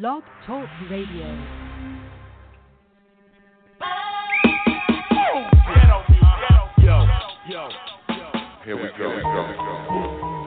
Blog Talk Radio. Yo, yo, Here we go. Here we go.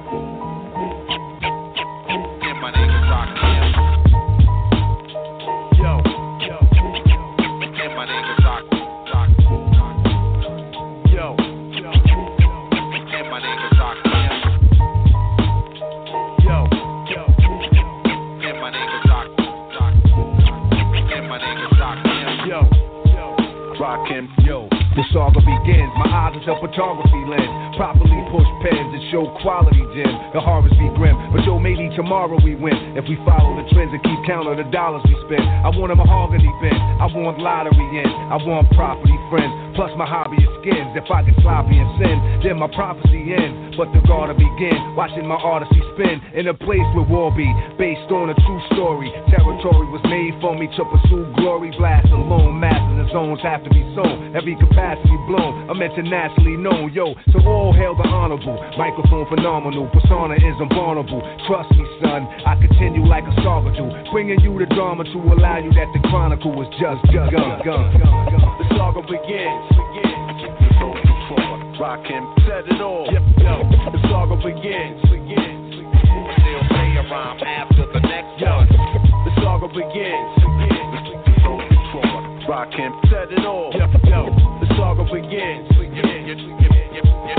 Saga begins. My eyes is a photography lens. Properly push pens and show quality gem. The harvest be grim, but yo, maybe tomorrow we win. If we follow the trends and keep count of the dollars we spend. I want a mahogany bin. I want lottery in. I want property friends. Plus my hobby is skins. If I get sloppy and sin, then my prophecy ends. But the gotta begin. Watching my odyssey spin in a place where war be based on a true story. Territory was made for me to pursue glory. Blast alone, masters and the zones have to be sown. Every capacity blown. I'm internationally known, yo. So all hail the honorable. Microphone phenomenal. Persona is invulnerable. Trust me, son. I continue like a do. Bringing you the drama to allow you that the chronicle was just begun. The saga begins. Rockin'. Set it all. Yep, yo. The saga begins. Begins. Rhyme after the next Yo, one. the saga begins. Rockin'. Set it all. Yep, yo. The saga begins. You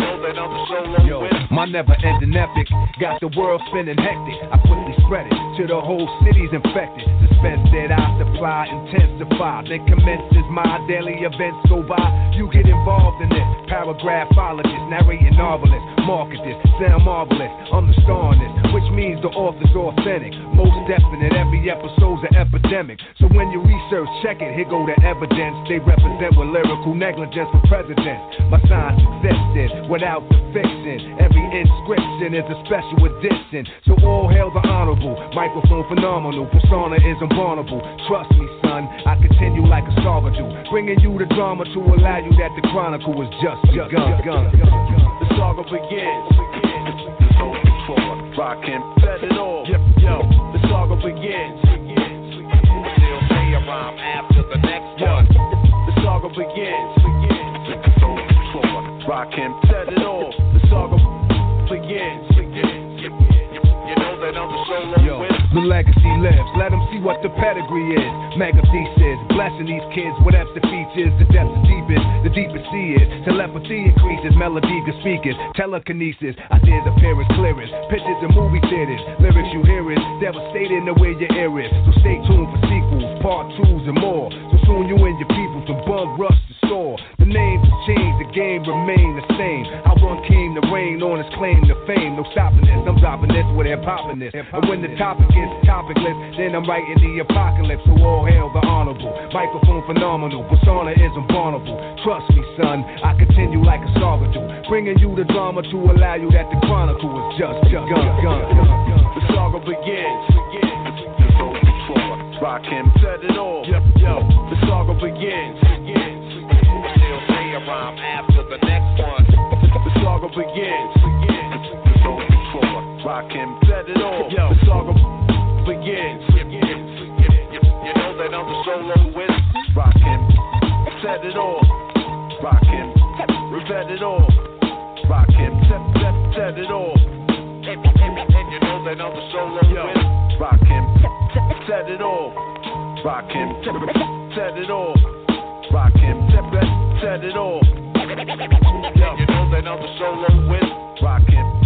know that I'm the solo Yo, my never ending epic got the world spinning hectic. I quickly spread it to the whole city's infected. Suspense that I supply intensify. Then commences my daily events go by. You get involved in it. Paragraphologist, narrating novelist, market this, sound marvelous. I'm the star in this, which means the author's authentic. Most definite, every episode's an epidemic. So when you research, check it. Here go the evidence. They represent with lyrical negligence for presidents. My science existed without the fixing. Every inscription is a special edition. So all hail the honorable. Microphone phenomenal. Persona is unvulnerable. Trust me, son. I continue like a saga do. Bringing you the drama to allow you that the chronicle is just begun. The saga begins. Rockin'. Set it all. Yep, yo. The saga begins. Still say a rhyme after the next one. the saga begins. Rockin'. Set it all. The saga begins. That I'm the solo Yo, winner. the legacy lives. Let them see what the pedigree is. Mega thesis, blessing these kids. Whatever the features, the depth is deepest, the deepest sea is. Telepathy increases, melody good speakers, telekinesis, ideas appear as clearest. Pictures in movie theaters, lyrics you hear is devastating the way your ear is. So stay tuned for part twos, and more. So soon you and your people from bum rush to store. The names have changed, the game remain the same. How one came to reign on his claim to fame. No stopping this, I'm dropping this with hip hopping this. And when the topic gets topicless, then I'm writing the apocalypse. So all hail the honorable. Microphone phenomenal, persona is invulnerable. Trust me, son, I continue like a saga do. Bringing you the drama to allow you that the chronicle is just begun. The saga begins. Rockin'. Set it all. Yep, yo. The saga begins. Still say a rhyme after the next one. The saga begins. Rockin'. Set it all. Yo, the saga begins. You, know that I'm the solo winner. Rockin'. Set it all. Rockin'. Revet it all. Rockin'. Set, set, set it all. And, you know that I'm the solo Yo. winner. Rockin'. Set it all. Rockin'. Set it all. Rockin'. Set, set, it all. And you know that I'm the solo winner. Rockin'. Yo,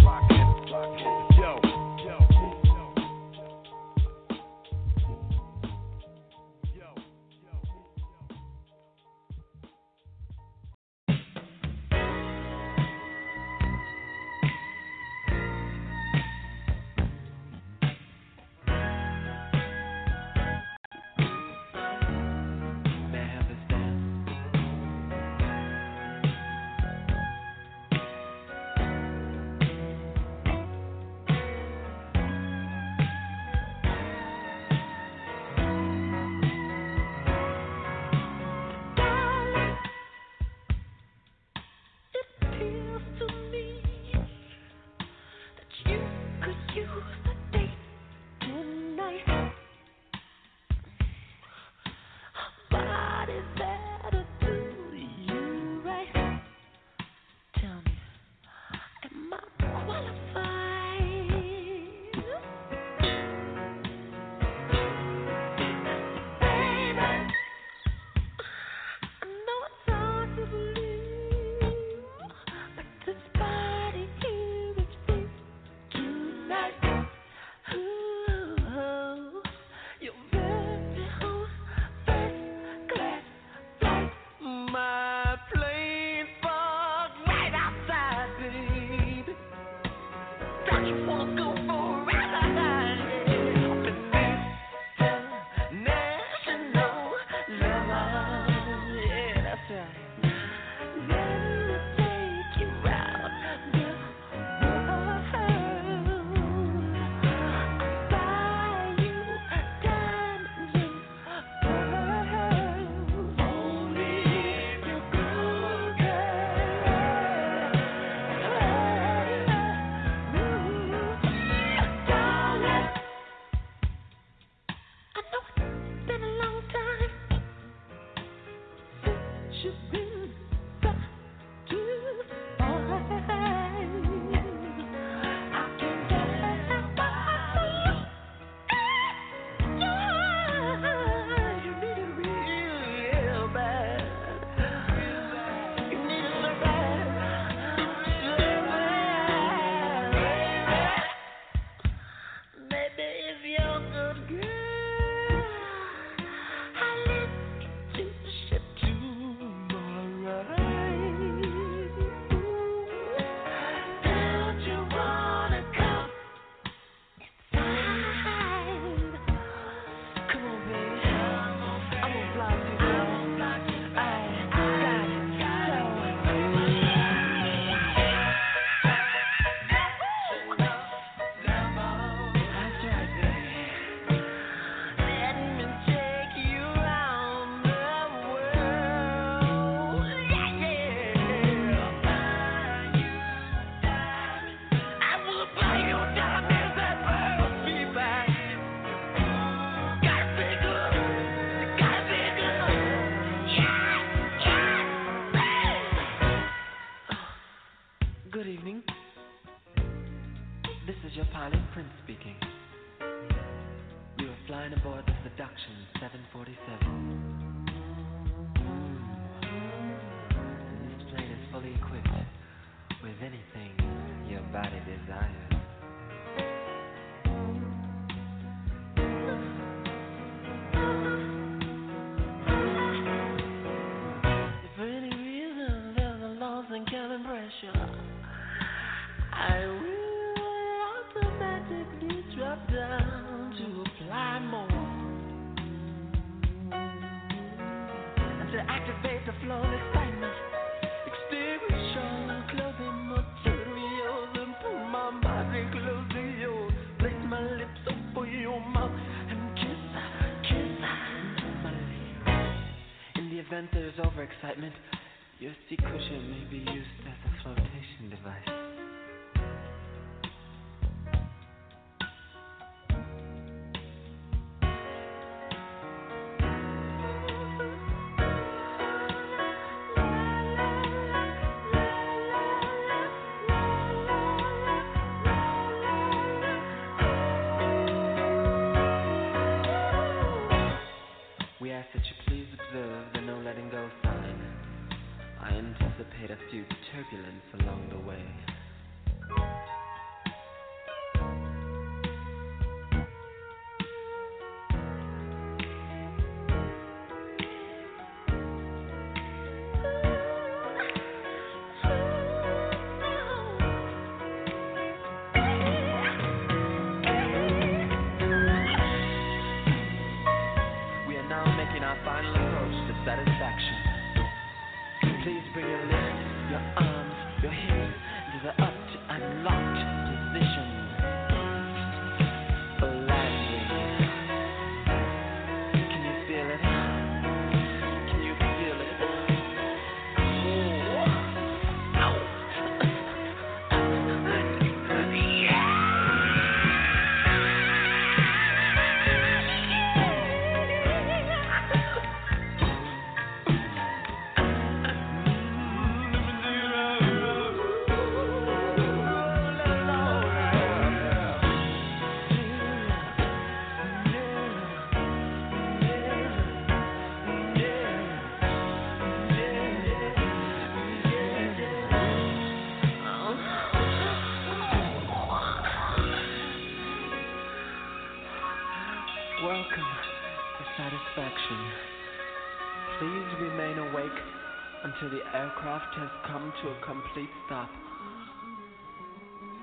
to a complete stop.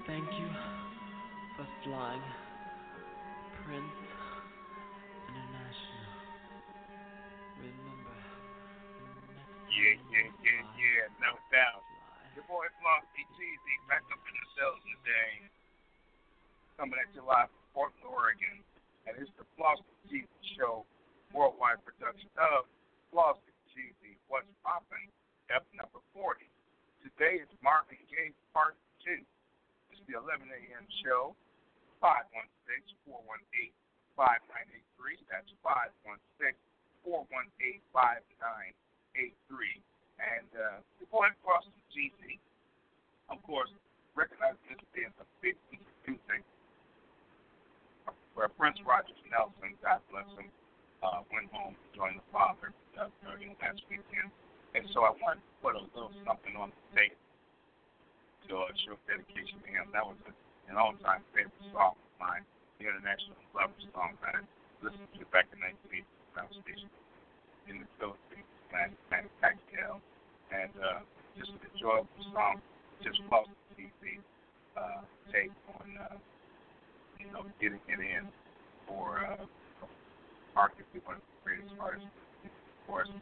Thank you for flying Prince International. Remember, Yeah, yeah, yeah, yeah, no doubt. Your boy Flossie Cheesy back up in the building today. Coming at you live from Portland, Oregon. And it's the Flossie Cheesy Show, worldwide production of Flossie Cheesy What's Poppin', F number 40. Today is Marvin Gaye Part 2. It's the 11 a.m. show. 516-418-5983. That's 516-418-5983. And uh, the boy across from GC, of course, recognizing this being the 50th Tuesday, where Prince Rogers Nelson, God bless him, uh, went home to join the Father uh, during last weekend. And so I wanted to put a little something on the tape to uh, show dedication to him. That was a, an all-time favorite song of mine, the international lover song that I listened to back in 1980 Sound Station in the Philippines, Planet Pacquiao. And uh, just an enjoyable song, just lost the TV uh, take on, uh, you know, getting it in for uh, arguably one of the greatest artists, of course,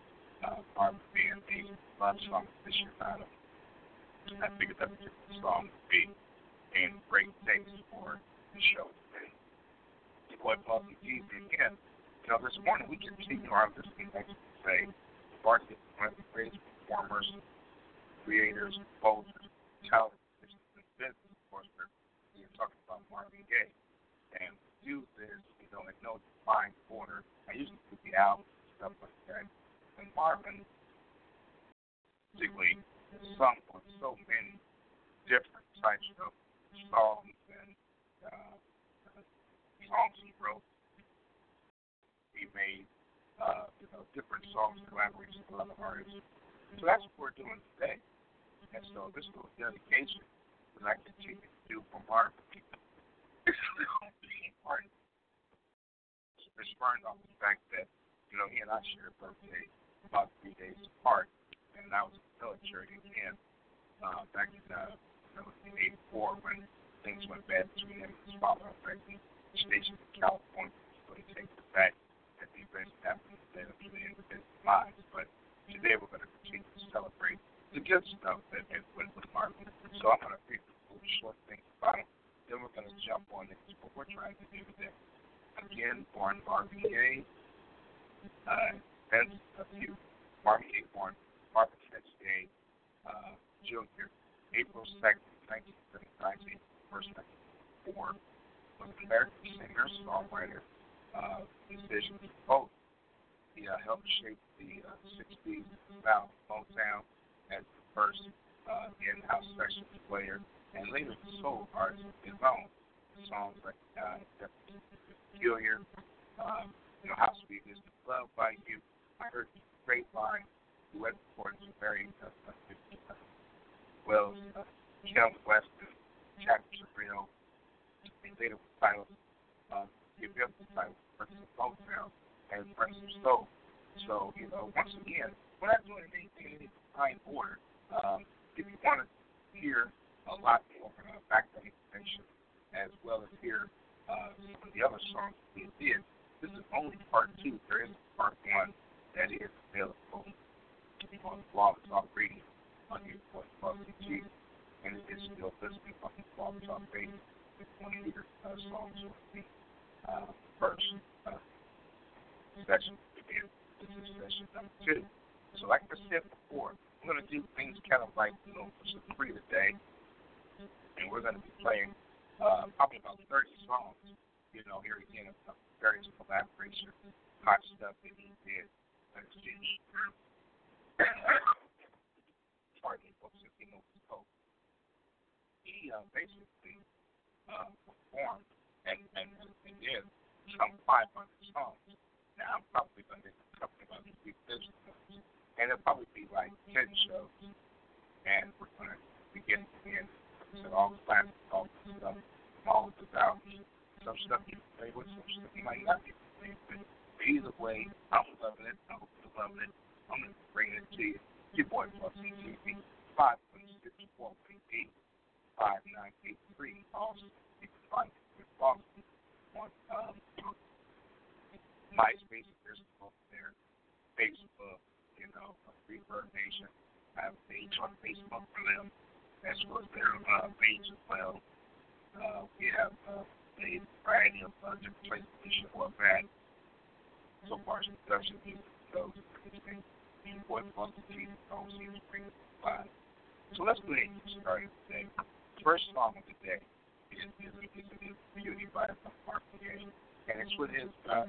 uh, Marvin being a love song aficionado. I figured that particular song would be in great taste for the show today. Your boy Flossy Jeezy again. You know, this morning we continue our listening next to say Bart is one of the greatest performers, creators, composers, talent, in business, of course, we're, talking about Marvin Gaye. And do this, you know, in no defined order. I to do the albums and stuff like that. And Marvin, particularly, sung on so many different types of songs and uh, songs he wrote. He made uh, you know different songs, collaborations with other artists. So that's what we're doing today. And so this little dedication that I continue to do Mark is important. It's spurned off the fact that, you know, he and I share a birthday about three days apart. And I was the military again uh, back in uh, you 84 when things went bad between him and his father. In fact, stationed in California, so he takes the fact that the events happened then to the end of his lives. But today we're going to continue to celebrate the good stuff that has went with Marvin. So I'm going to read a little short thing about him. Then we're going to jump on into what we're trying to do today. Again, born RBA, uh, and a few Marvin Gaye born Marvin Catch Day, uh, Jr., April 2nd, 1979, first 1994, was an American singer, songwriter, uh, musician, both. He uh, helped shape the uh, 60s South Motown as the first uh, in-house session player, and later the soul artist of his own. Songs like uh, Peculiar, um, you know, How Sweet Is Love by You. I heard great line, duet recordings with very uh, well, uh, Kim West, Jack Sabrino, and later with Silas, uh, the title versus Motown and versus Soul. So, you know, once again, we're not doing anything in any order. Um, if you want to hear a lot more uh, back to information, as well as hear uh, some of the other songs we did, this is only part two. There is part one that is available on the Blog Talk Radio on your Blog G, and it is still listening on Blog Talk Radio. If you want to uh, songs with the uh, first uh, session again. This is session number two. So, like I said before, we're going to do things kind of like, you know, free today. And we're going to be playing uh, probably about 30 songs, you know, here again, of various collaborations, hot stuff that he did. Spoke. He basically uh, and, and, did some 500 songs. Now, I'm probably going to talk about this and it'll probably be like 10 shows. And we're going to begin again with all the plans, all stuff, all the albums, some stuff you play with, some stuff you might not be playing with. Either way, I'm loving it. I hope you're loving it. I'm going to bring it to you. Your boy, CTV, 564 5983. Also, you can find it on um, MySpace, there's a there, Facebook, you know, Reverb Nation. I have a page on Facebook for them, as well as their uh, page as well. Uh, we have uh, a variety of uh, different places to show up at. So far, as production goes, what bring by. So let's go get today. First song of the day is, Beauty by Mark Gaye, and it's with his uh,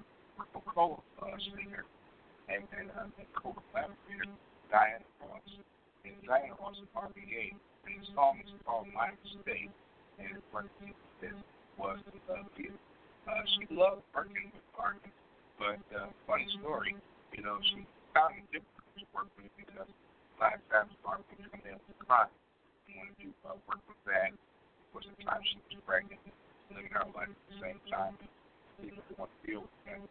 co uh, singer and, and, um, and co-collaborator Diana Ross. And Diana Ross is RBA, and the song is called My Mistake, and this was uh, uh, she loved working with Marvin, but uh, funny story, you know, she found difficult to work with me because last time Marvin would come in with cry. And when you uh, work with that, was the time she was pregnant, living her life at the same time. Didn't want to deal with that.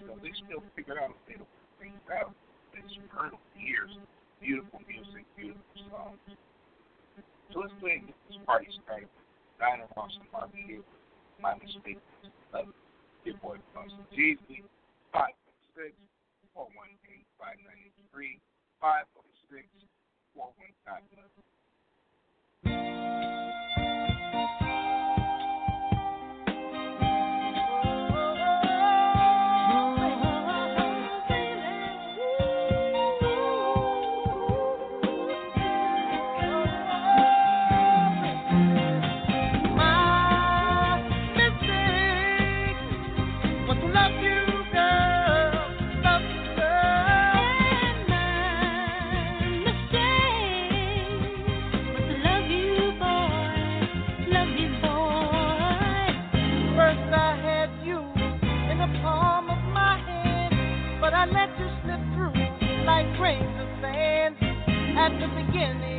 So they still figured out they don't things out. It's heard years. Beautiful music, beautiful songs. So let's go ahead this party started. Diana Ross and Barbie My mistake. Love your boy Buster Jeezy. 516 418 593 516 415 Ooh.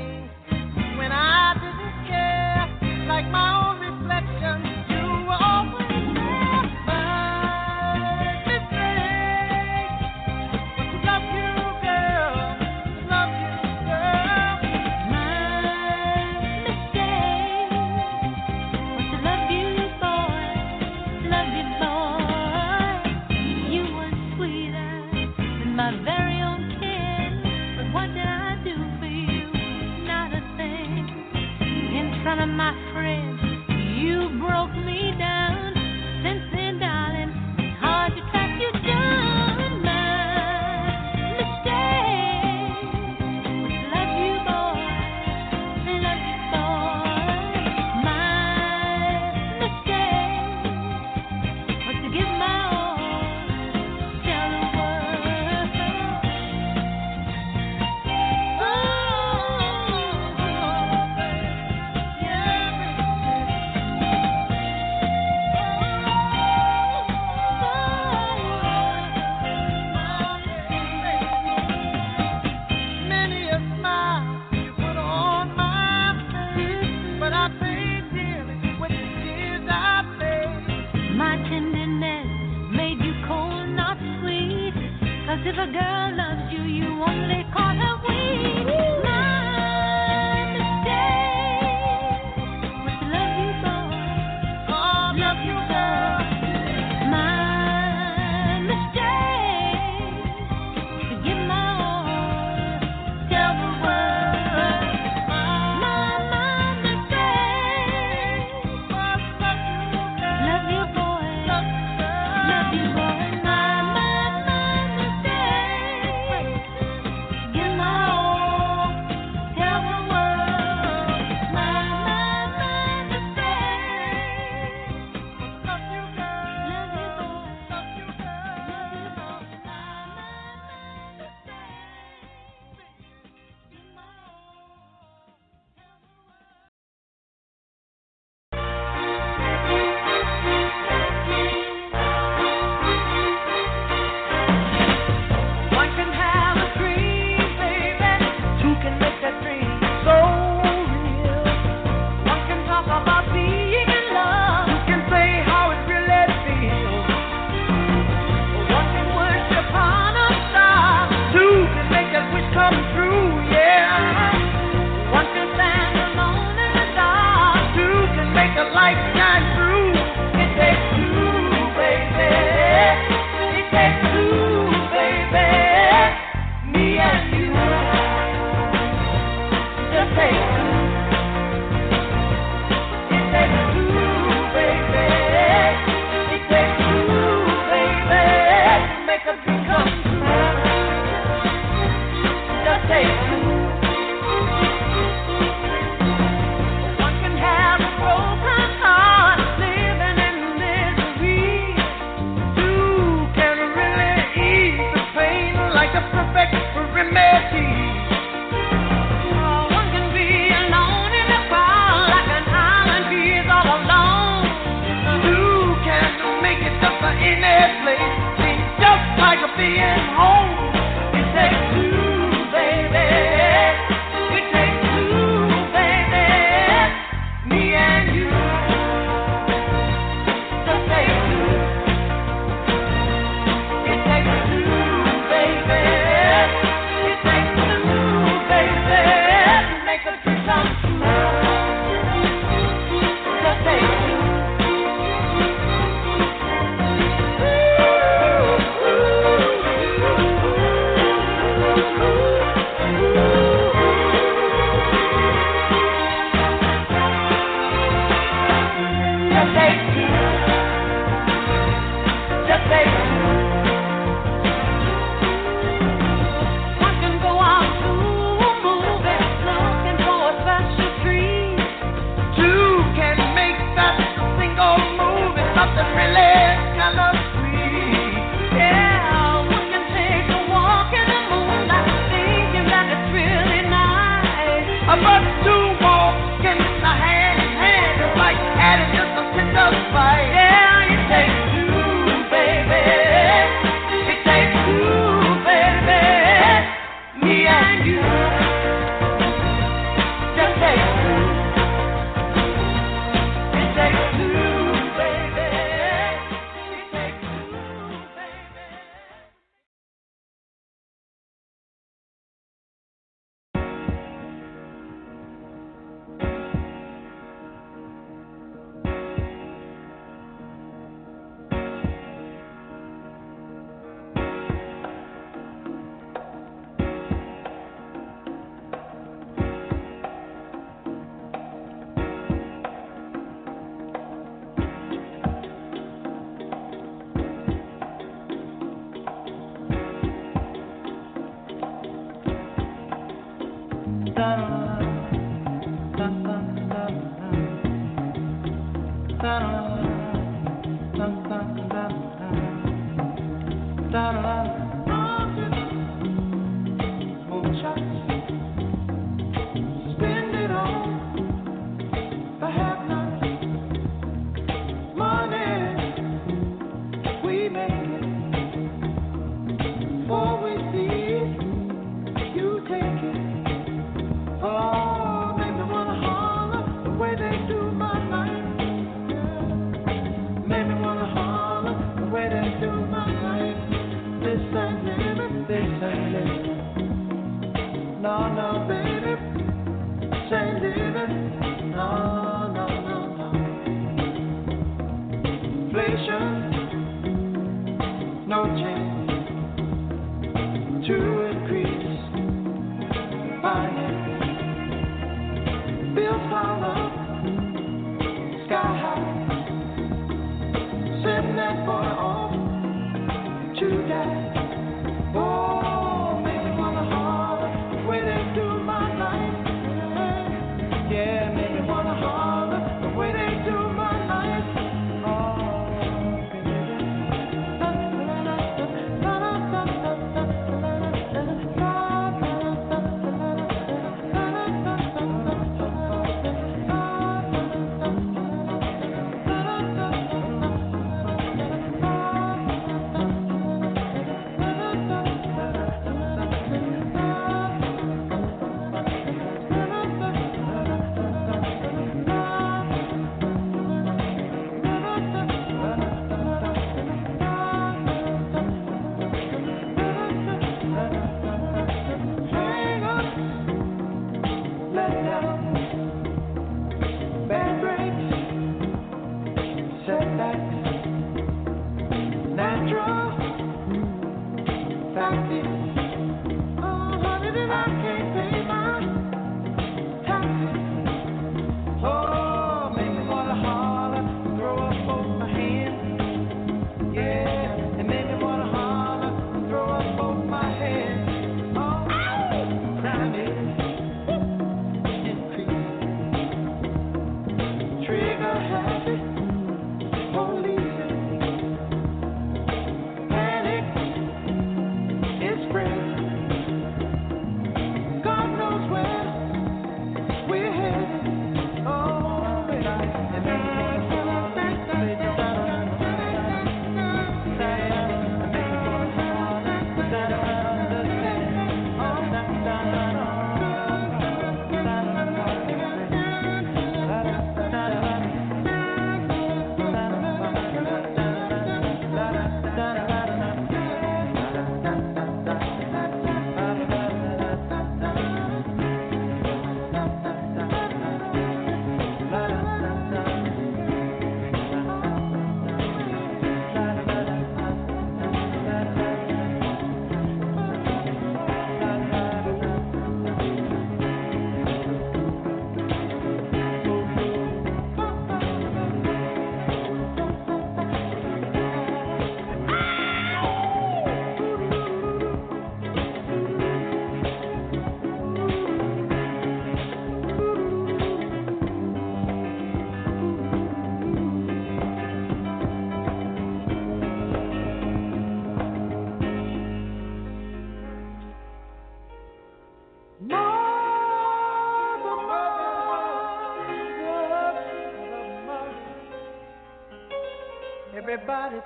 Everybody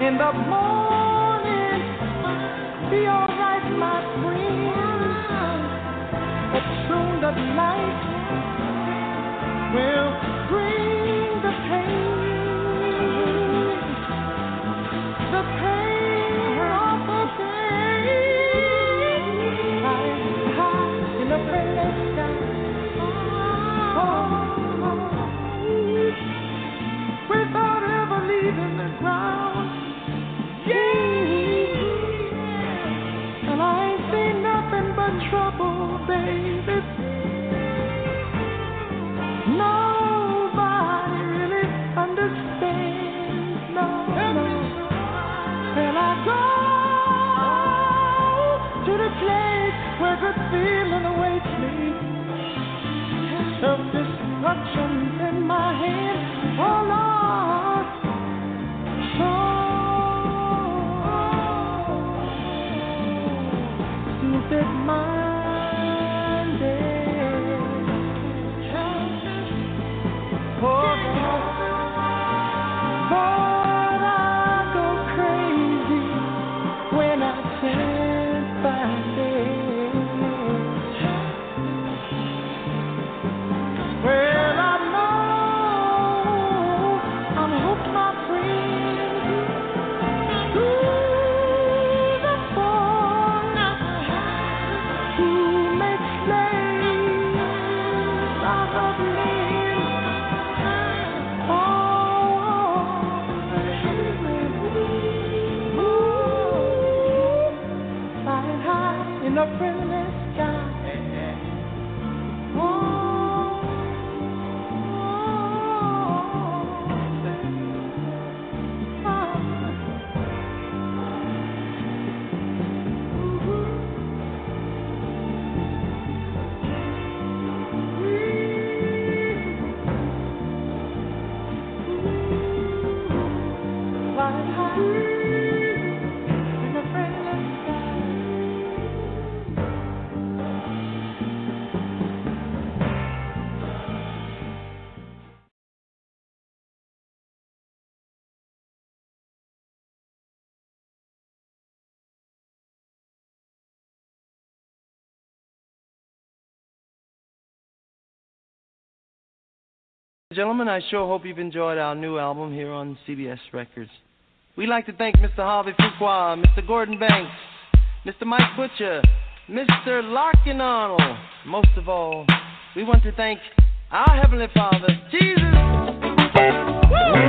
in the morning. Be alright, my friend. But soon the night will. Fortunes in my hand. Oh, Gentlemen, I sure hope you've enjoyed our new album here on CBS Records. We'd like to thank Mr. Harvey Fuqua, Mr. Gordon Banks, Mr. Mike Butcher, Mr. Larkin Arnold. Most of all, we want to thank our Heavenly Father, Jesus. Woo!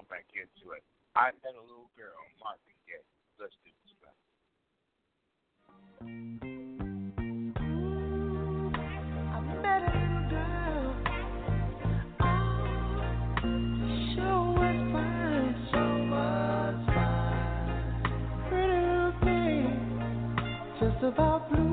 thrown back into it. I met a little girl, Martha Gay. Let's do this. Right. about blue.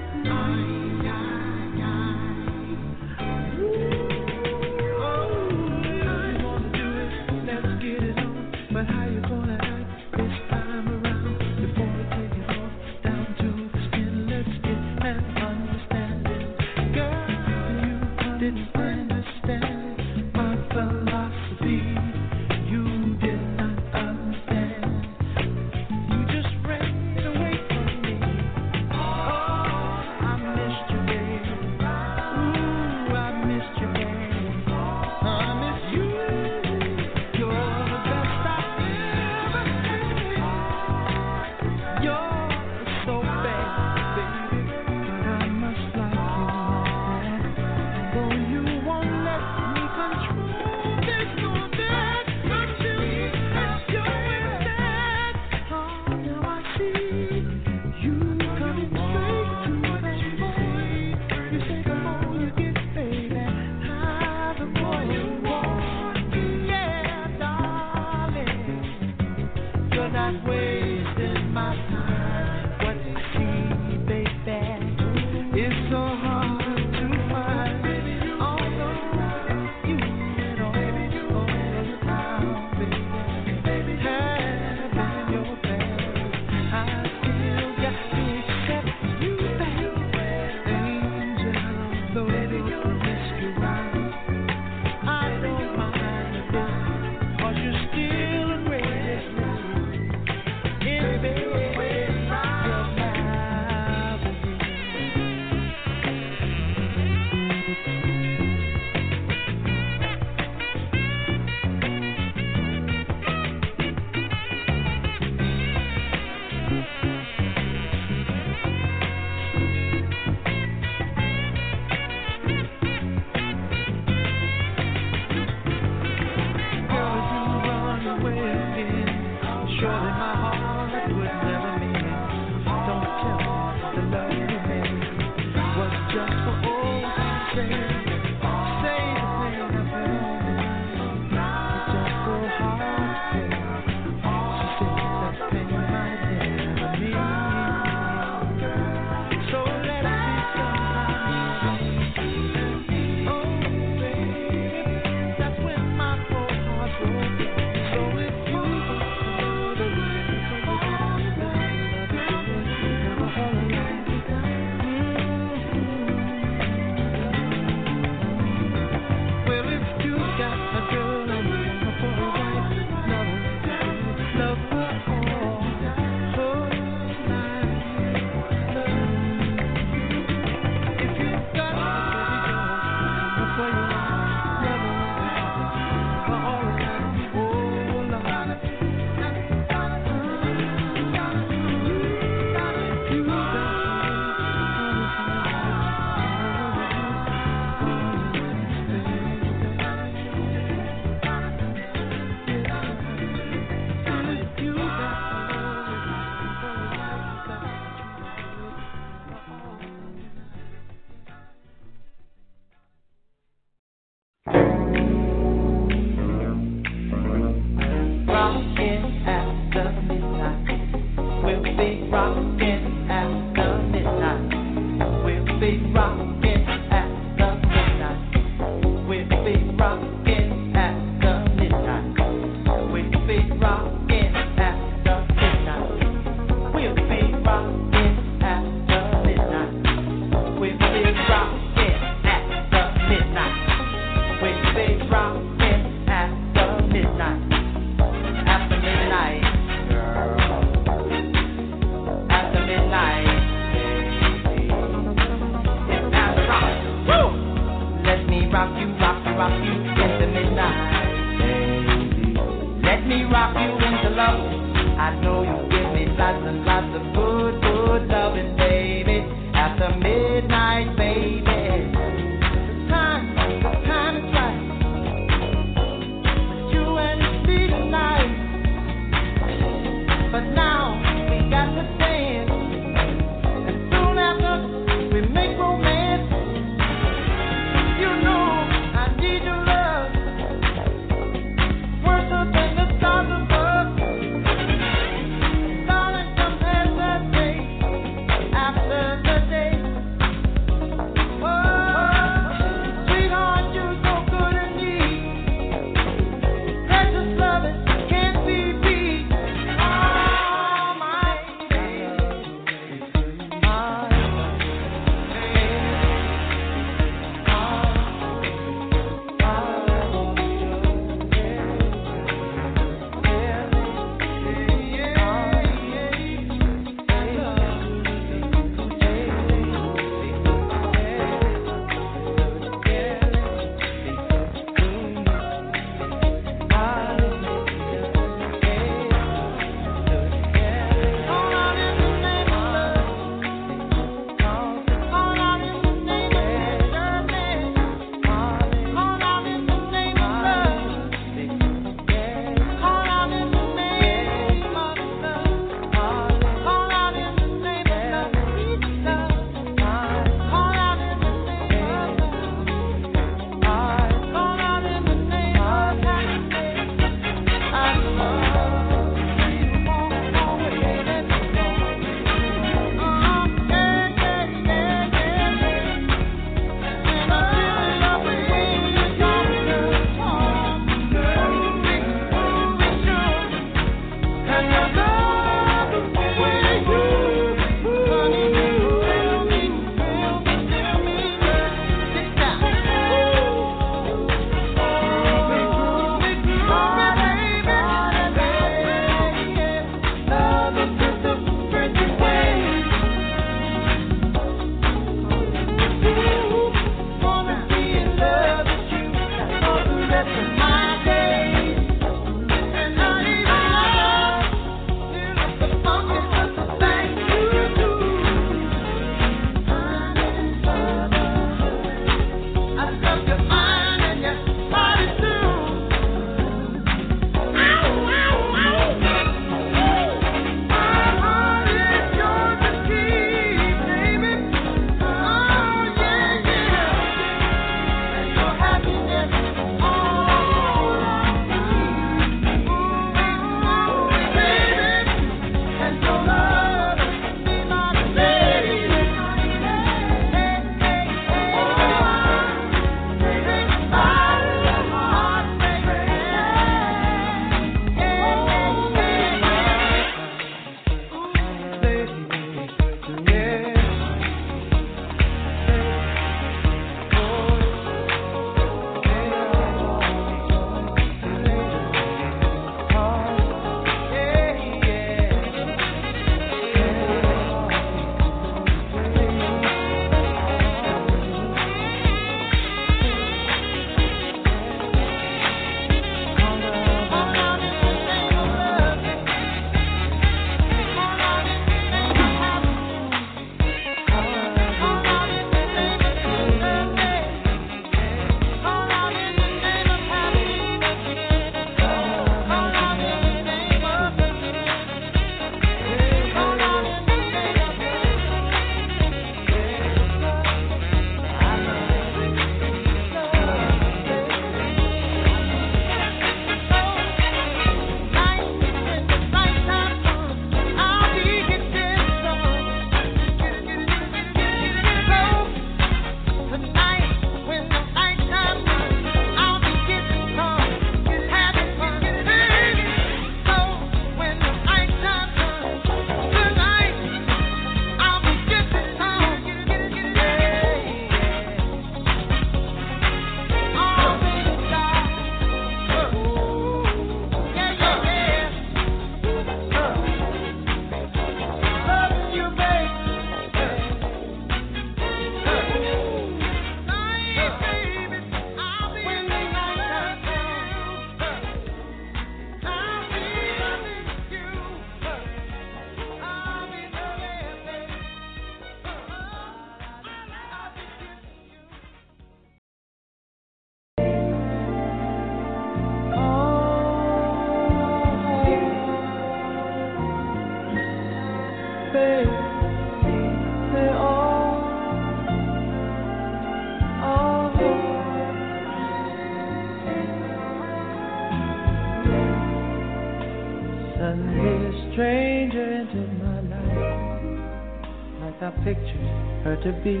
to be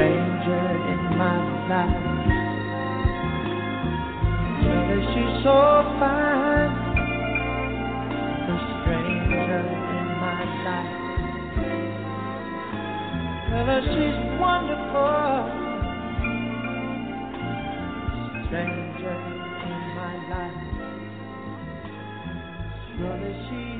stranger in my life. Tell she's so fine. A stranger in my life. Tell she's wonderful. Stranger in my life. Surely she's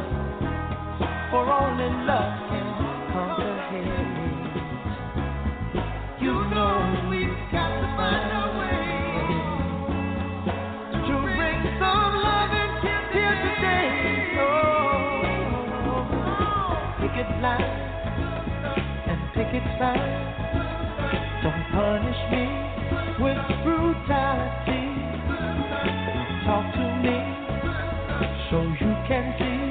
only love can. You know we've got to find way to bring some love today. Oh, and. Don't punish me with brutality. Talk to me so you can see.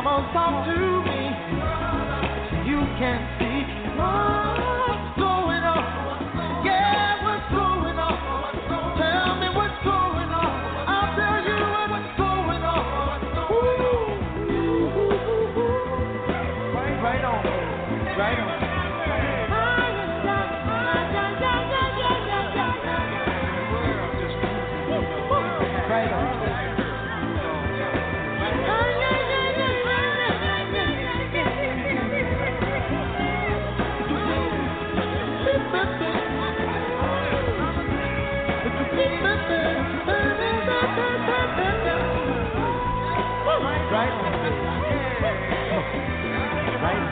Come on, talk to me. You can't see what's going on. Yeah, what's going on? Tell me what's going on. I'll tell you what's going on. Ooh. Right, right on. Right on. Right on. Right? Right?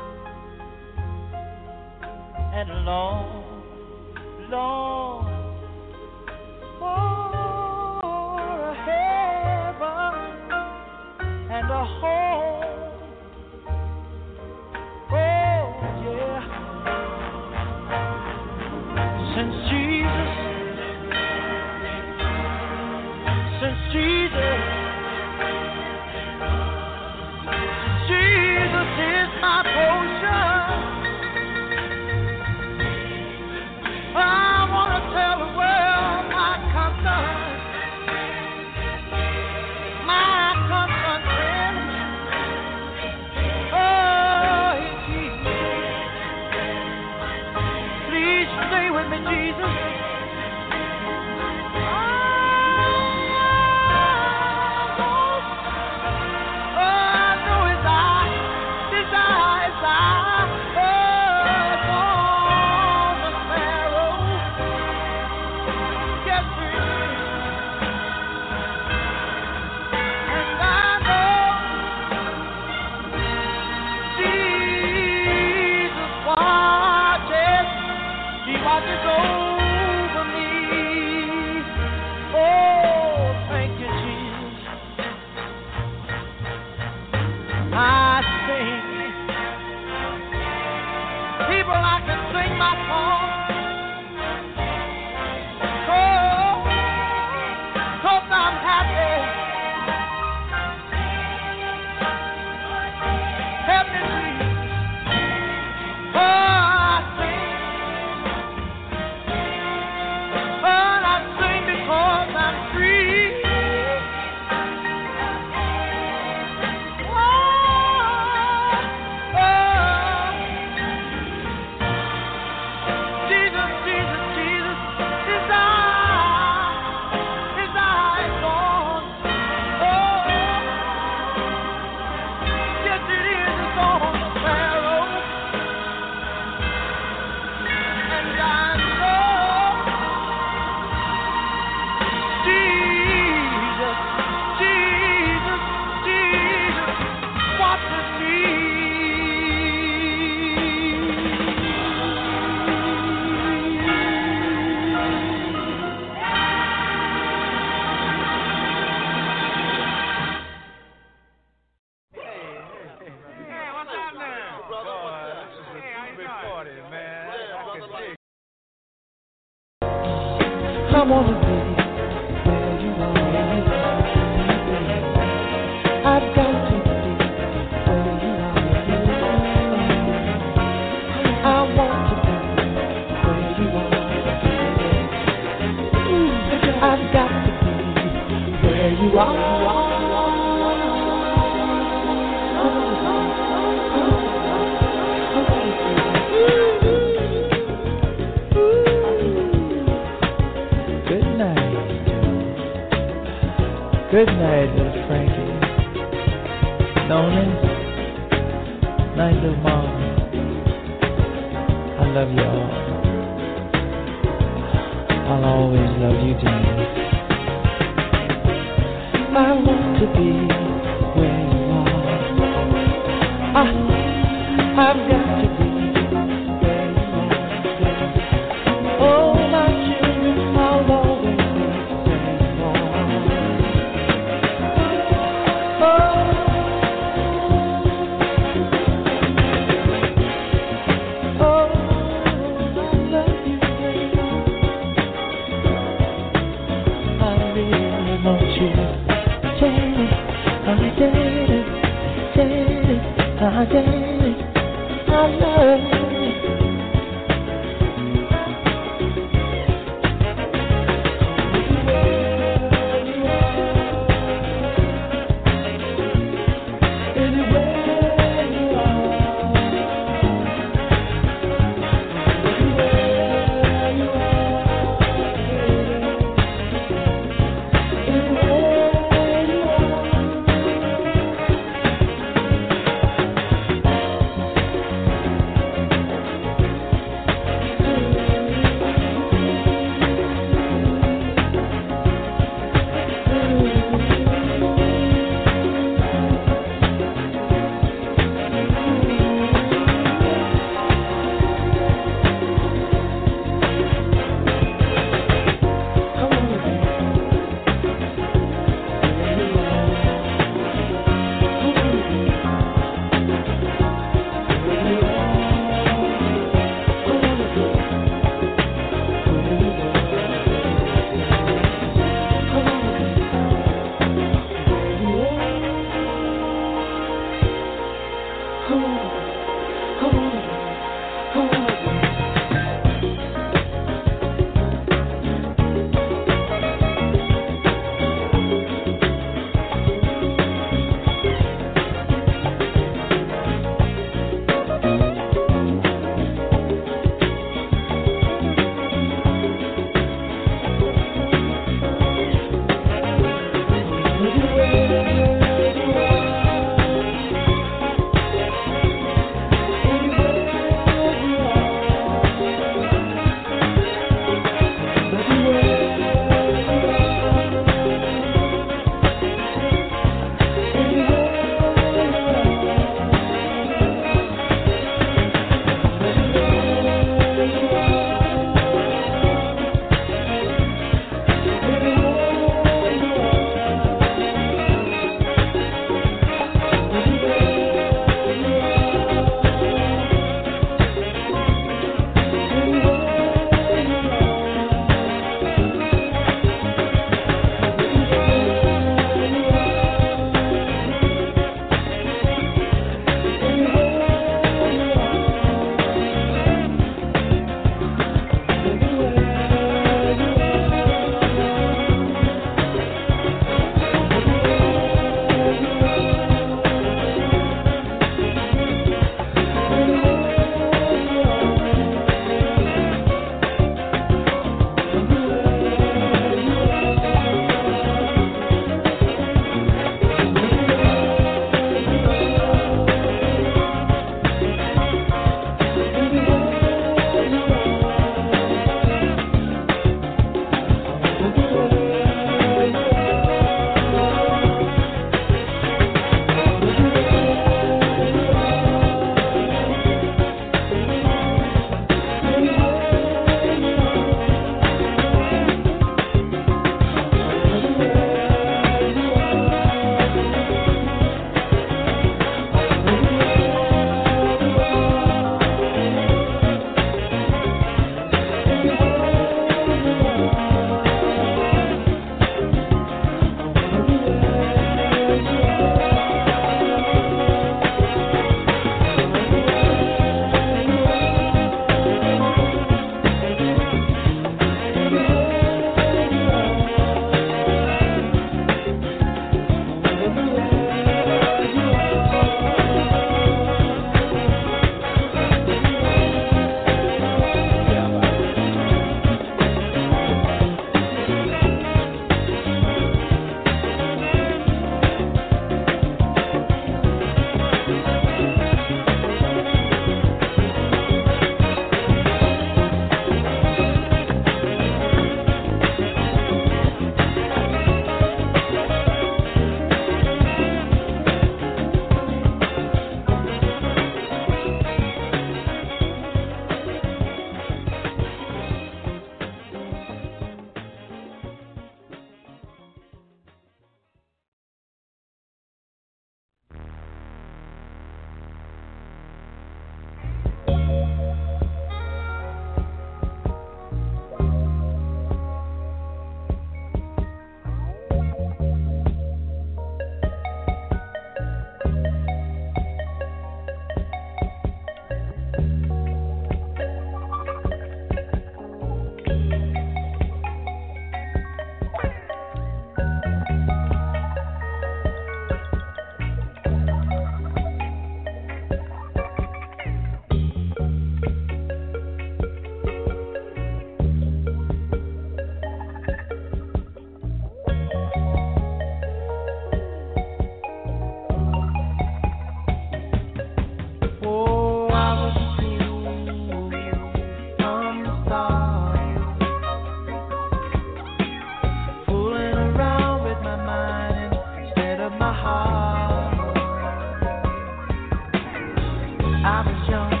I'll be yours.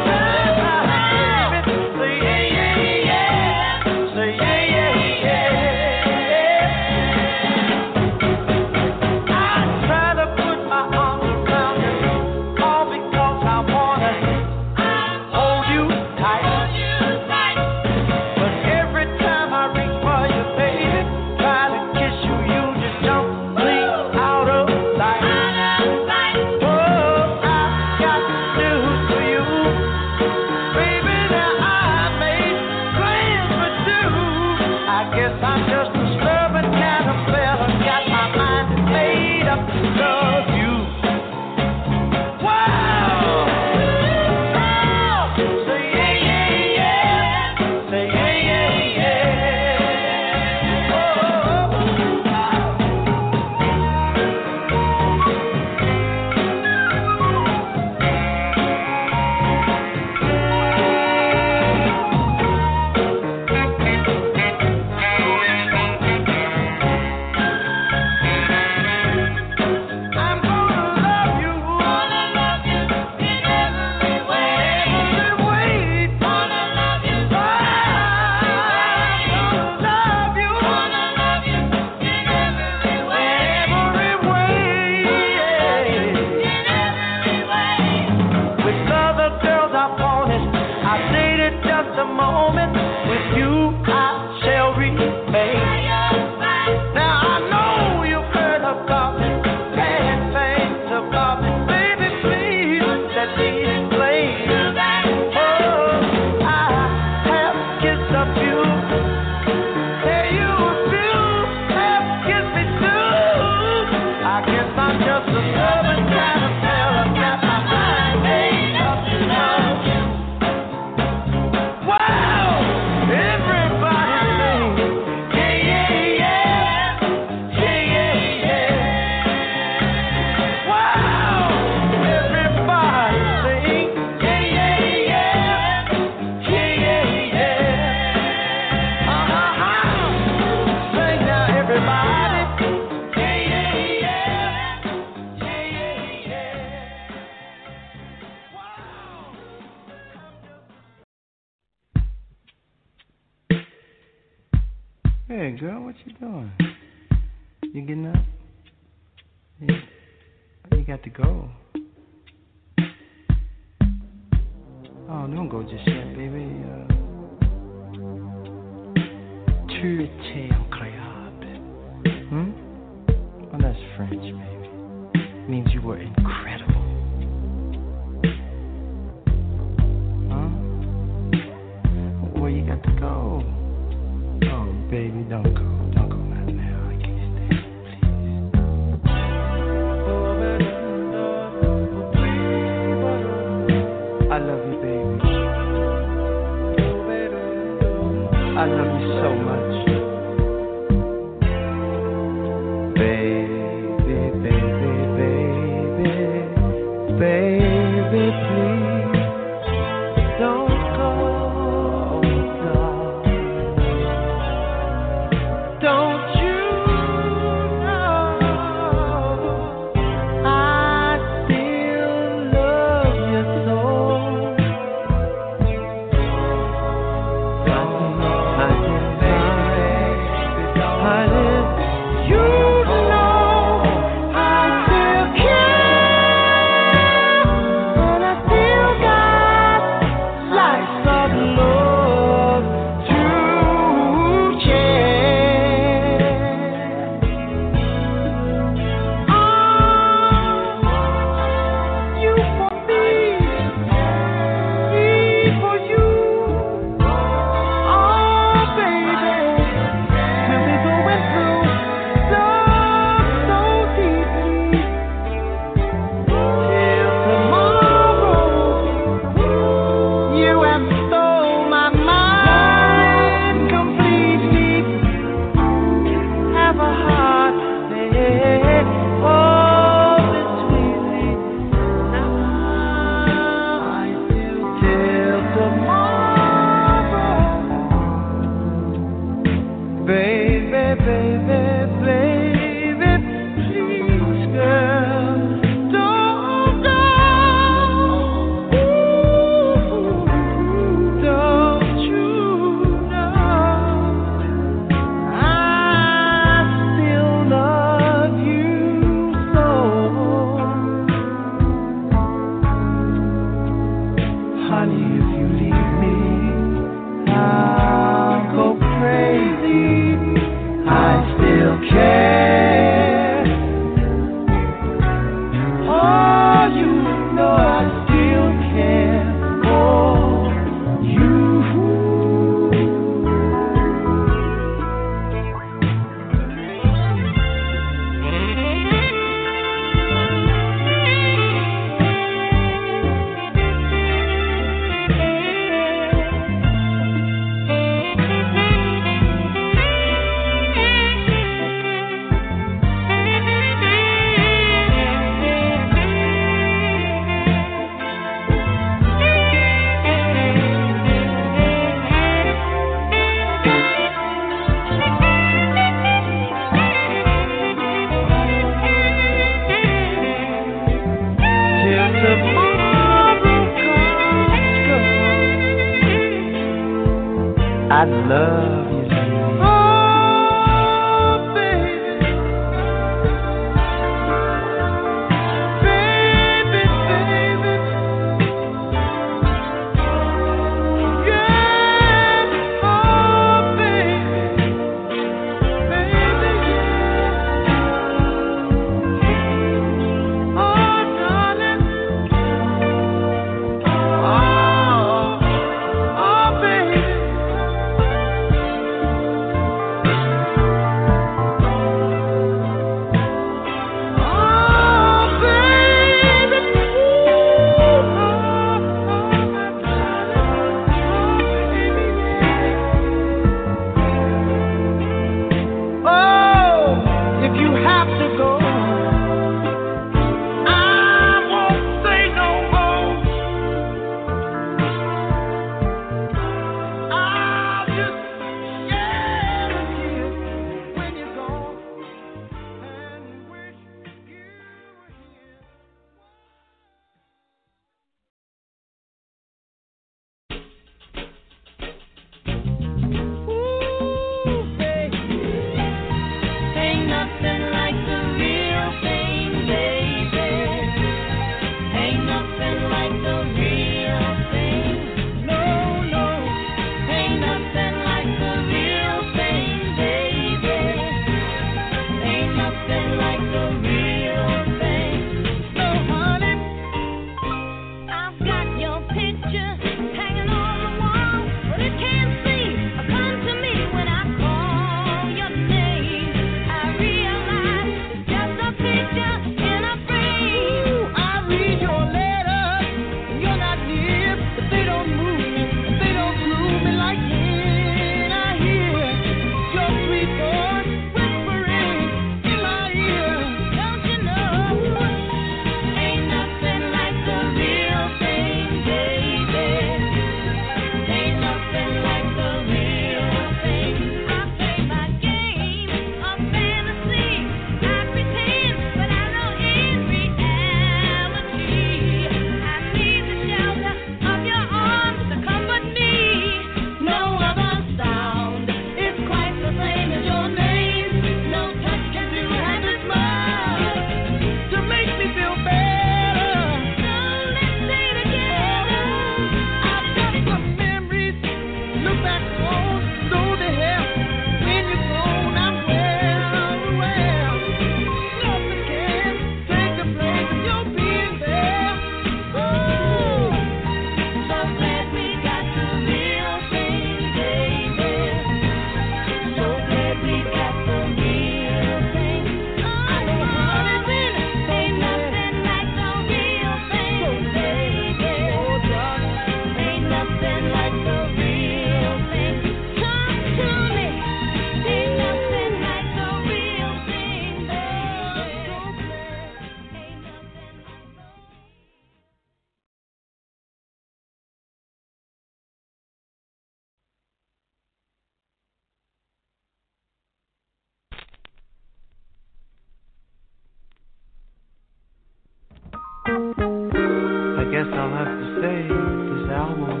I guess I'll have to say this album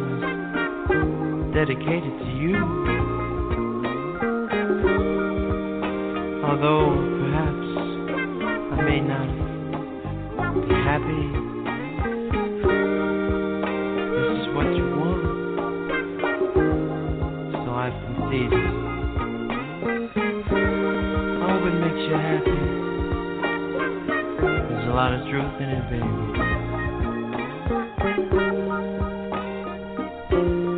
is dedicated to you. Although perhaps I may not be happy. This is what you want. So I've this I it makes you happy. A lot of truth in it, baby.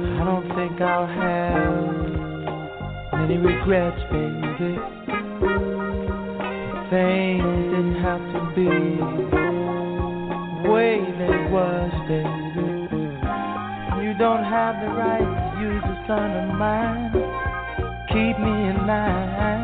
I don't think I'll have many regrets, baby. Things didn't have to be the way they was, baby. You don't have the right to use a son of mine. Keep me in line.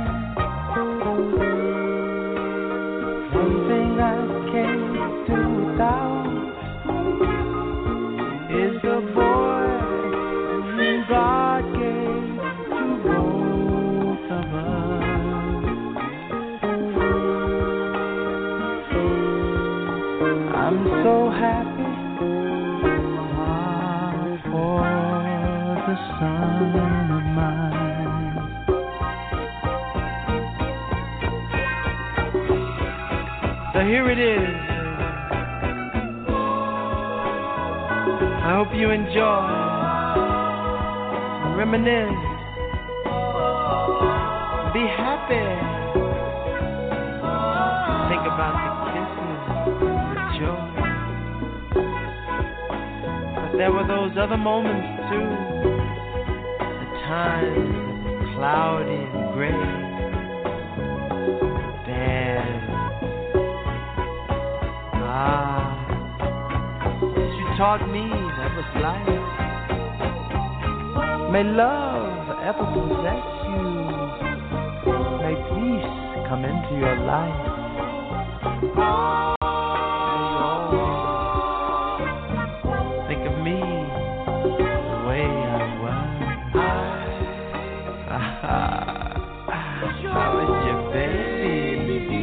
Reminisce, be happy. Think about the kisses, the joy. But there were those other moments too. The times cloudy and gray. Ah, taught me May love ever possess you. May peace come into your life. May you always think of me the way I was. How is your baby?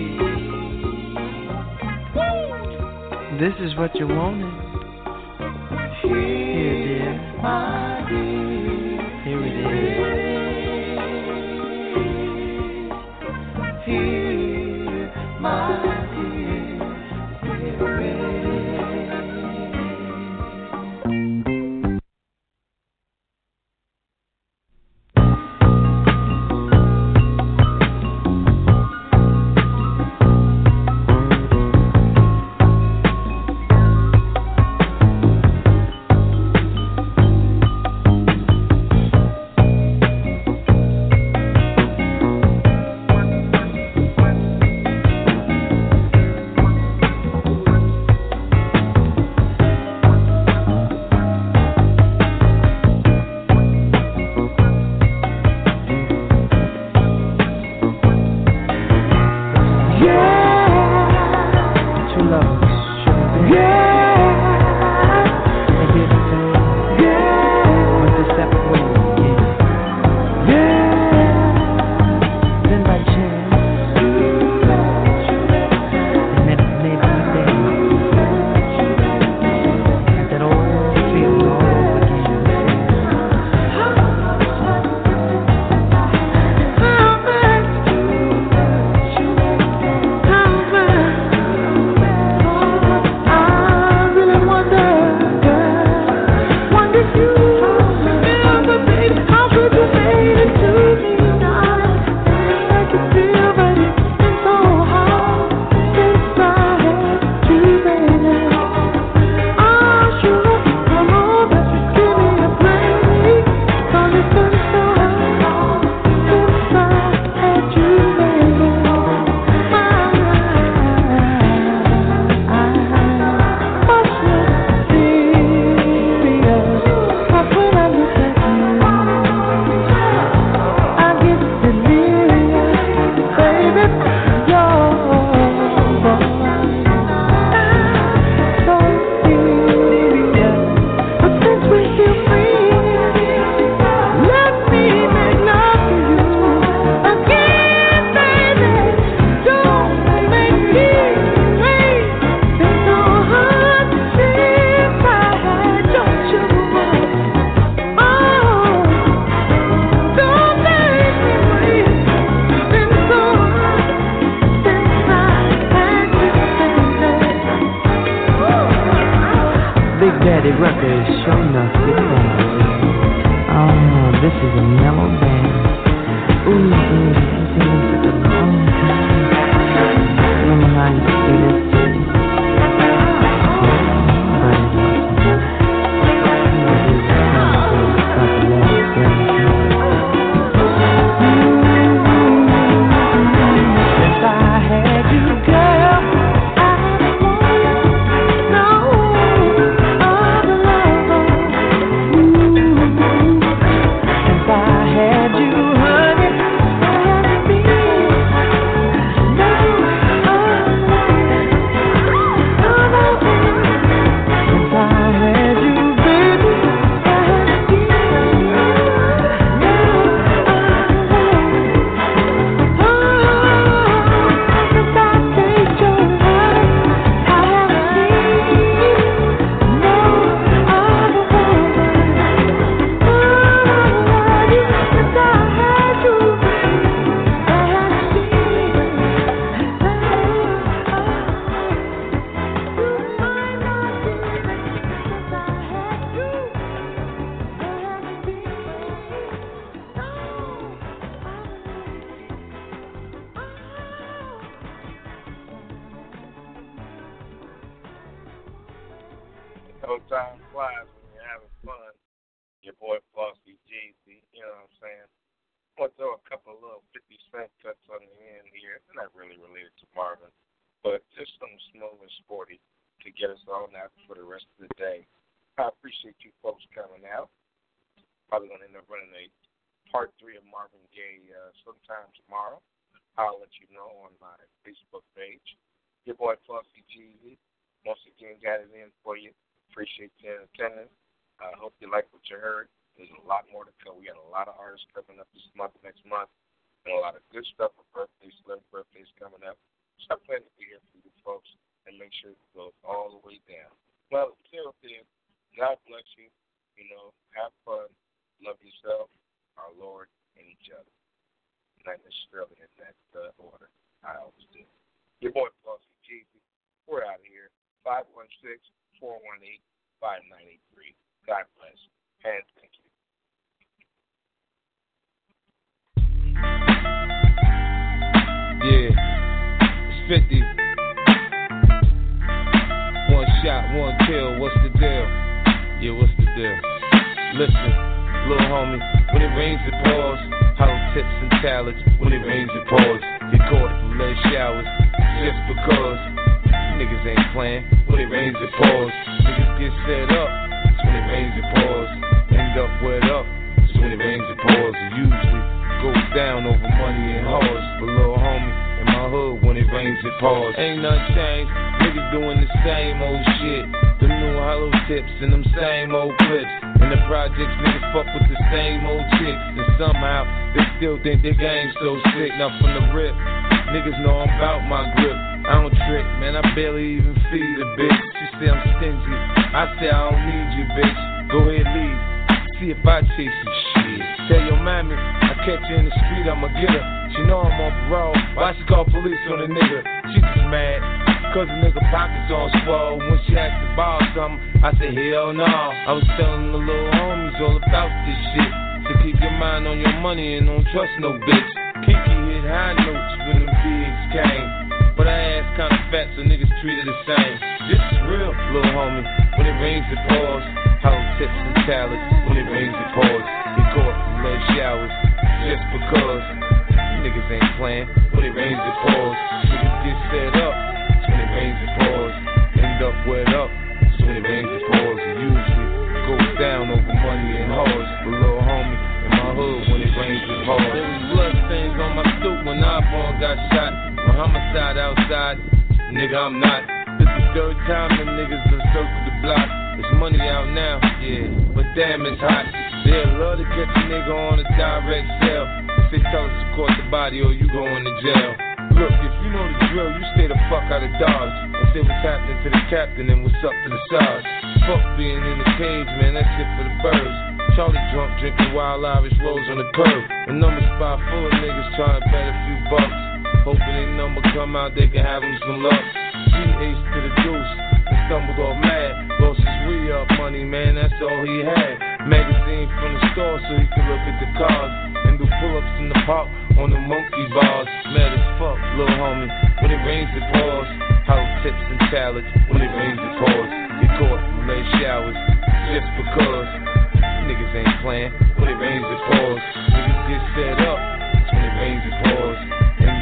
This is what you wanted. that's coming up this month, next month, and a lot of good stuff inside, outside. Nigga, I'm not. This is third time the niggas done circled the block. It's money out now, yeah, but damn, it's hot. They love to catch a nigga on a direct sale. If they tell us to court the body or you going to jail. Look, if you know the drill, you stay the fuck out of Dodge. And say what's happening to the captain and what's up to the Sarge. Fuck being in the cage, man, that's it for the birds. Charlie drunk, drinking Wild Irish Rose on the curb. A number spot full of niggas trying to bet a few bucks. Hoping they number come out, they can have him some luck. GH to the deuce, and stumbled off mad. Lost his re up money, man, that's all he had. Magazine from the store so he could look at the cars. And do pull ups in the park on the monkey bars. Mad as fuck, little homie. When it rains, it pours. House tips and salads. When it rains, it pours. Get caught in late showers. Just because. Niggas ain't playing. When it rains, it pours. Niggas get set up. When it rains, it pours.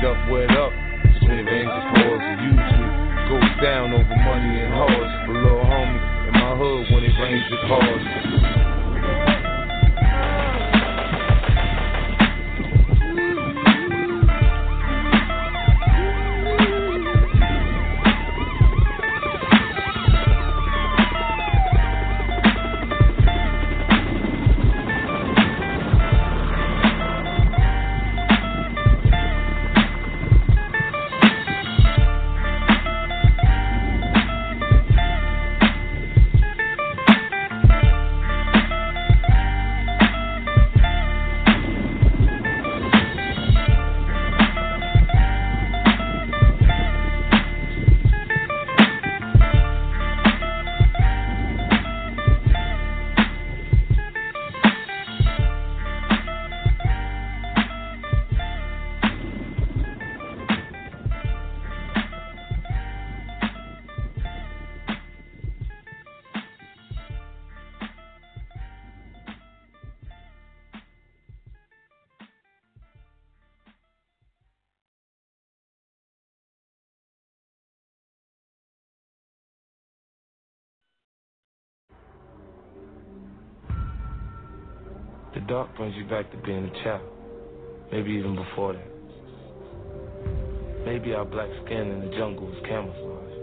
Up wet up. It rains, it pours. Usually goes down over money and hoes. But little homie, in my hood, when it rains, it pours. Back to being a child. Maybe even before that. Maybe our black skin in the jungle was camouflage.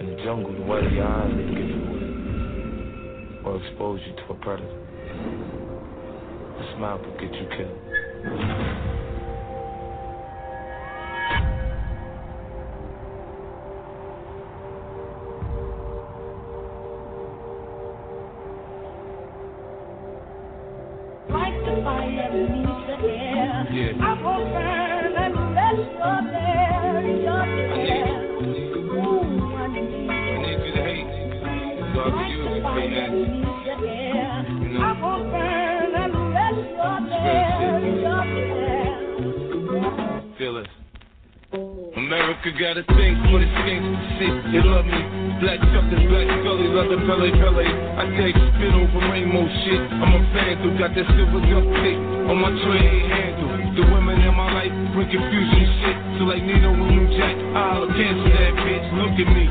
In the jungle, the white of your eyes can give you away. Or expose you to a predator. A smile could get you killed. America got a thing for the gangsta shit. They love me. Black suckers, black scully, leather Pelle Pelle. I take spit over rainbow shit. I'm a fan who got that silver tape on my tray handle. The women in my life bring confusion shit. So like Nino and New Jack, I'll cancel that bitch. Look at me.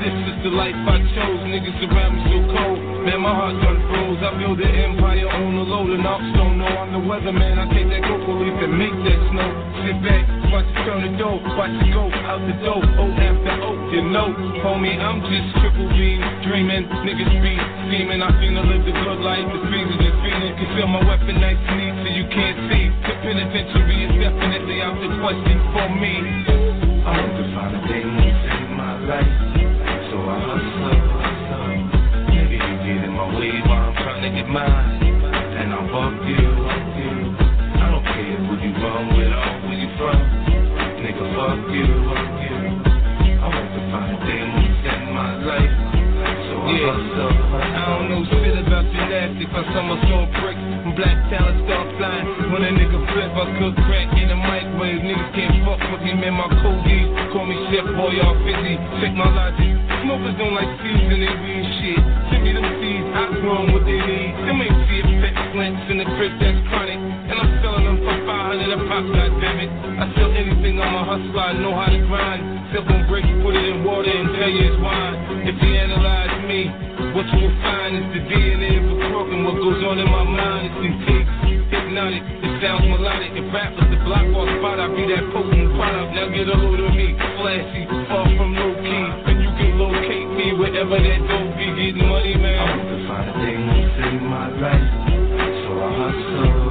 This is the life I chose. Niggas around me so cold. Man, my heart done froze. I build an empire on the load and I'm stone. No, I'm the weatherman. I take that cocoa leaf and make that snow. Sit back, watch it turn the dough. Watch it go out the door. O after O, you know. Homie, I'm just triple beam. Dreaming, niggas be scheming. I seem to live the good life. The fiends just feeling. Conceal my weapon nice and neat so you can't see. The penitentiary is definitely out the question for me. I want to find a day to save my life. So I hustle. Mine. And I'll fuck you. I don't care who you run with or where you from. Nigga, fuck you. I want to find to save my life. So I hustle, hustle. I don't know shit about your nasty. If I summer so brick, black talent start flying. When a nigga flip, I cook crack in the microwave. Niggas can't fuck with me, man. My cookies call me chef boy, all busy. Check my logic. The crib that's chronic. And I'm selling them for 500 a pop, goddammit. I sell anything, I'm a hustler, I know how to grind. Sip on bricks, put it in water and tell you it's wine. If you analyze me, what you will find is the DNA of a crook and what goes on in my mind is intrigue. Hypnotic, it sounds melodic. If rap was the block or spot, I'd be that potent product. Now get a load of me, flashy, far from low key. And you can locate me wherever that dope be getting money, man. I want to find a thing to save my life. Hustle.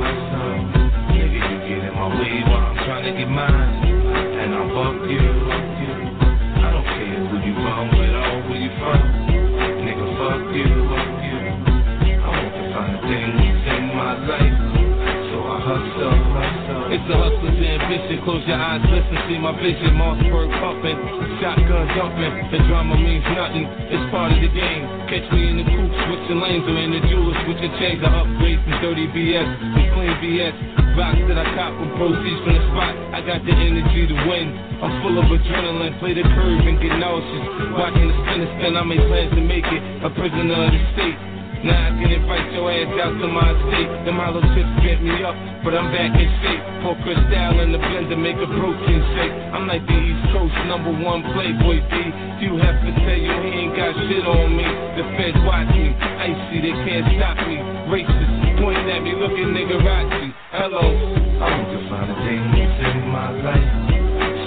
Close your eyes, listen, see my vision. Mossberg pumping, shotgun dumping. The drama means nothing, it's part of the game. Catch me in the coupe, switching lanes, or in the jewelers, switching chains. I upgrade from dirty BS to clean BS. Rocks that I cop with proceeds from the spot. I got the energy to win. I'm full of adrenaline, play the curve and get nauseous. Watching the spin and spin, I make plans to make it. A prisoner of the state. Now I can invite your ass out to my estate. Them hollow chips get me up, but I'm back in shape. Pour Cristal in the blender, make a broken shake. I'm like the East Coast number one playboy B. You have to tell you he ain't got shit on me. The feds watch me, icy, they can't stop me. Racist, pointing at me, looking nigga Rachi. Hello, I want to find a in my life,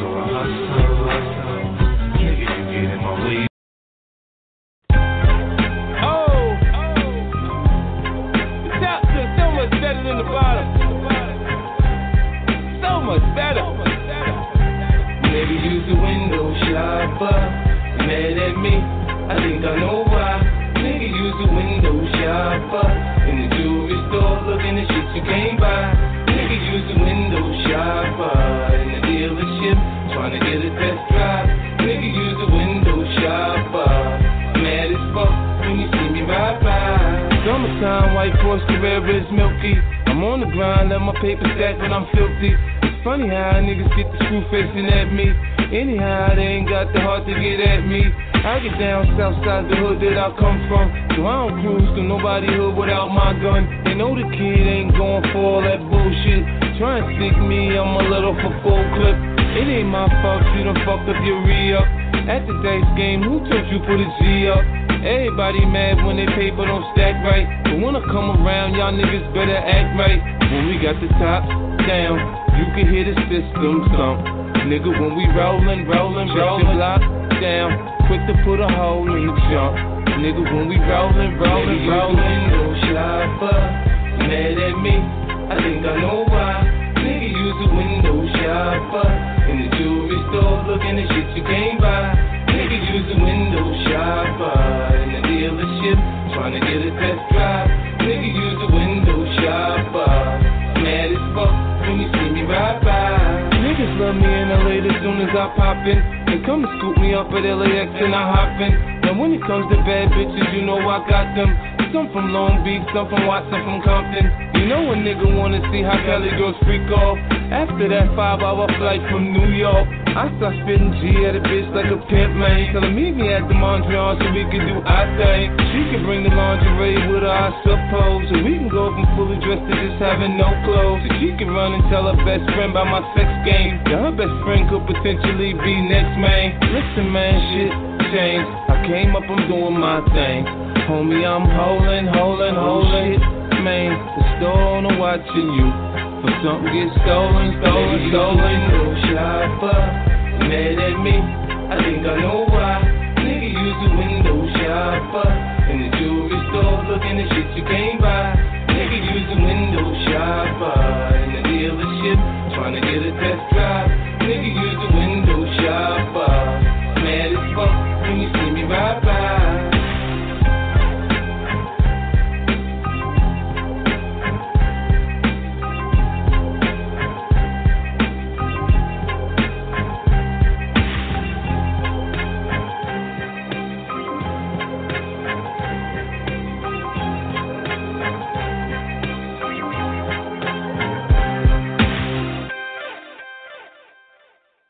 so I hustle, hustle. Much better. Maybe use the window shopper. Mad at me, I think I know why. Nigga use the window shopper. In the jewelry store, looking at shit you can't buy. Nigga use the window shopper. In the dealership, trying to get a test drive. Nigga use the window shopper. Mad as fuck when you see me ride by. Summertime, white Porsche Carrera is milky. I'm on the grind, let my paper stack when I'm filthy. Funny how niggas get the screw facing at me. Anyhow, they ain't got the heart to get at me. I get down south side the hood that I come from. So I don't cruise to nobody hood without my gun. They know the kid ain't going for all that bullshit. Try and stick me, I'm a little for full clip. It ain't my fault you done fucked up your re-up. At the dice game, who told you put a G up? Everybody mad when they paper don't stack right. But when I come around, y'all niggas better act right. When we got the top down, you can hear the system thump. Nigga, when we rollin', rollin', rollin', block down, quick to put a hole in the jump. Nigga, when we rollin', rollin', rollin', no shopper, mad at me. I think I know why. Nigga, use the window shopper in the jewelry store, looking at shit you can't buy. Nigga, use the window shopper in the dealership, trying to get a test drive. Nigga, use as soon as I pop in. They come and scoop me up at LAX and I hop in. Now when it comes to bad bitches, you know I got them. Some from Long Beach, some from Watson, from Compton. You know a nigga wanna see how Cali girls freak off. After that five hour flight from New York, I start spitting G at a bitch like a pimp, man. Tell her meet me at the Mondrian so we can do our thing. She can bring the lingerie with her, I suppose. So we can go from fully dressed to just having no clothes. So she can run and tell her best friend about my sex game. Yeah, her best friend could potentially be next, man. Listen, man, shit changed. I came up, I'm doing my thing. Homie, I'm holding, holding, oh, holding. Shit, Man, the store owner watching you. For something get stolen, stolen, stolen. No shopper, mad at me. I think I know why. Nigga use the window shopper in the jewelry store, looking at shit you can't buy. Nigga use the window shopper in the dealership, trying to get a test drive. Nigga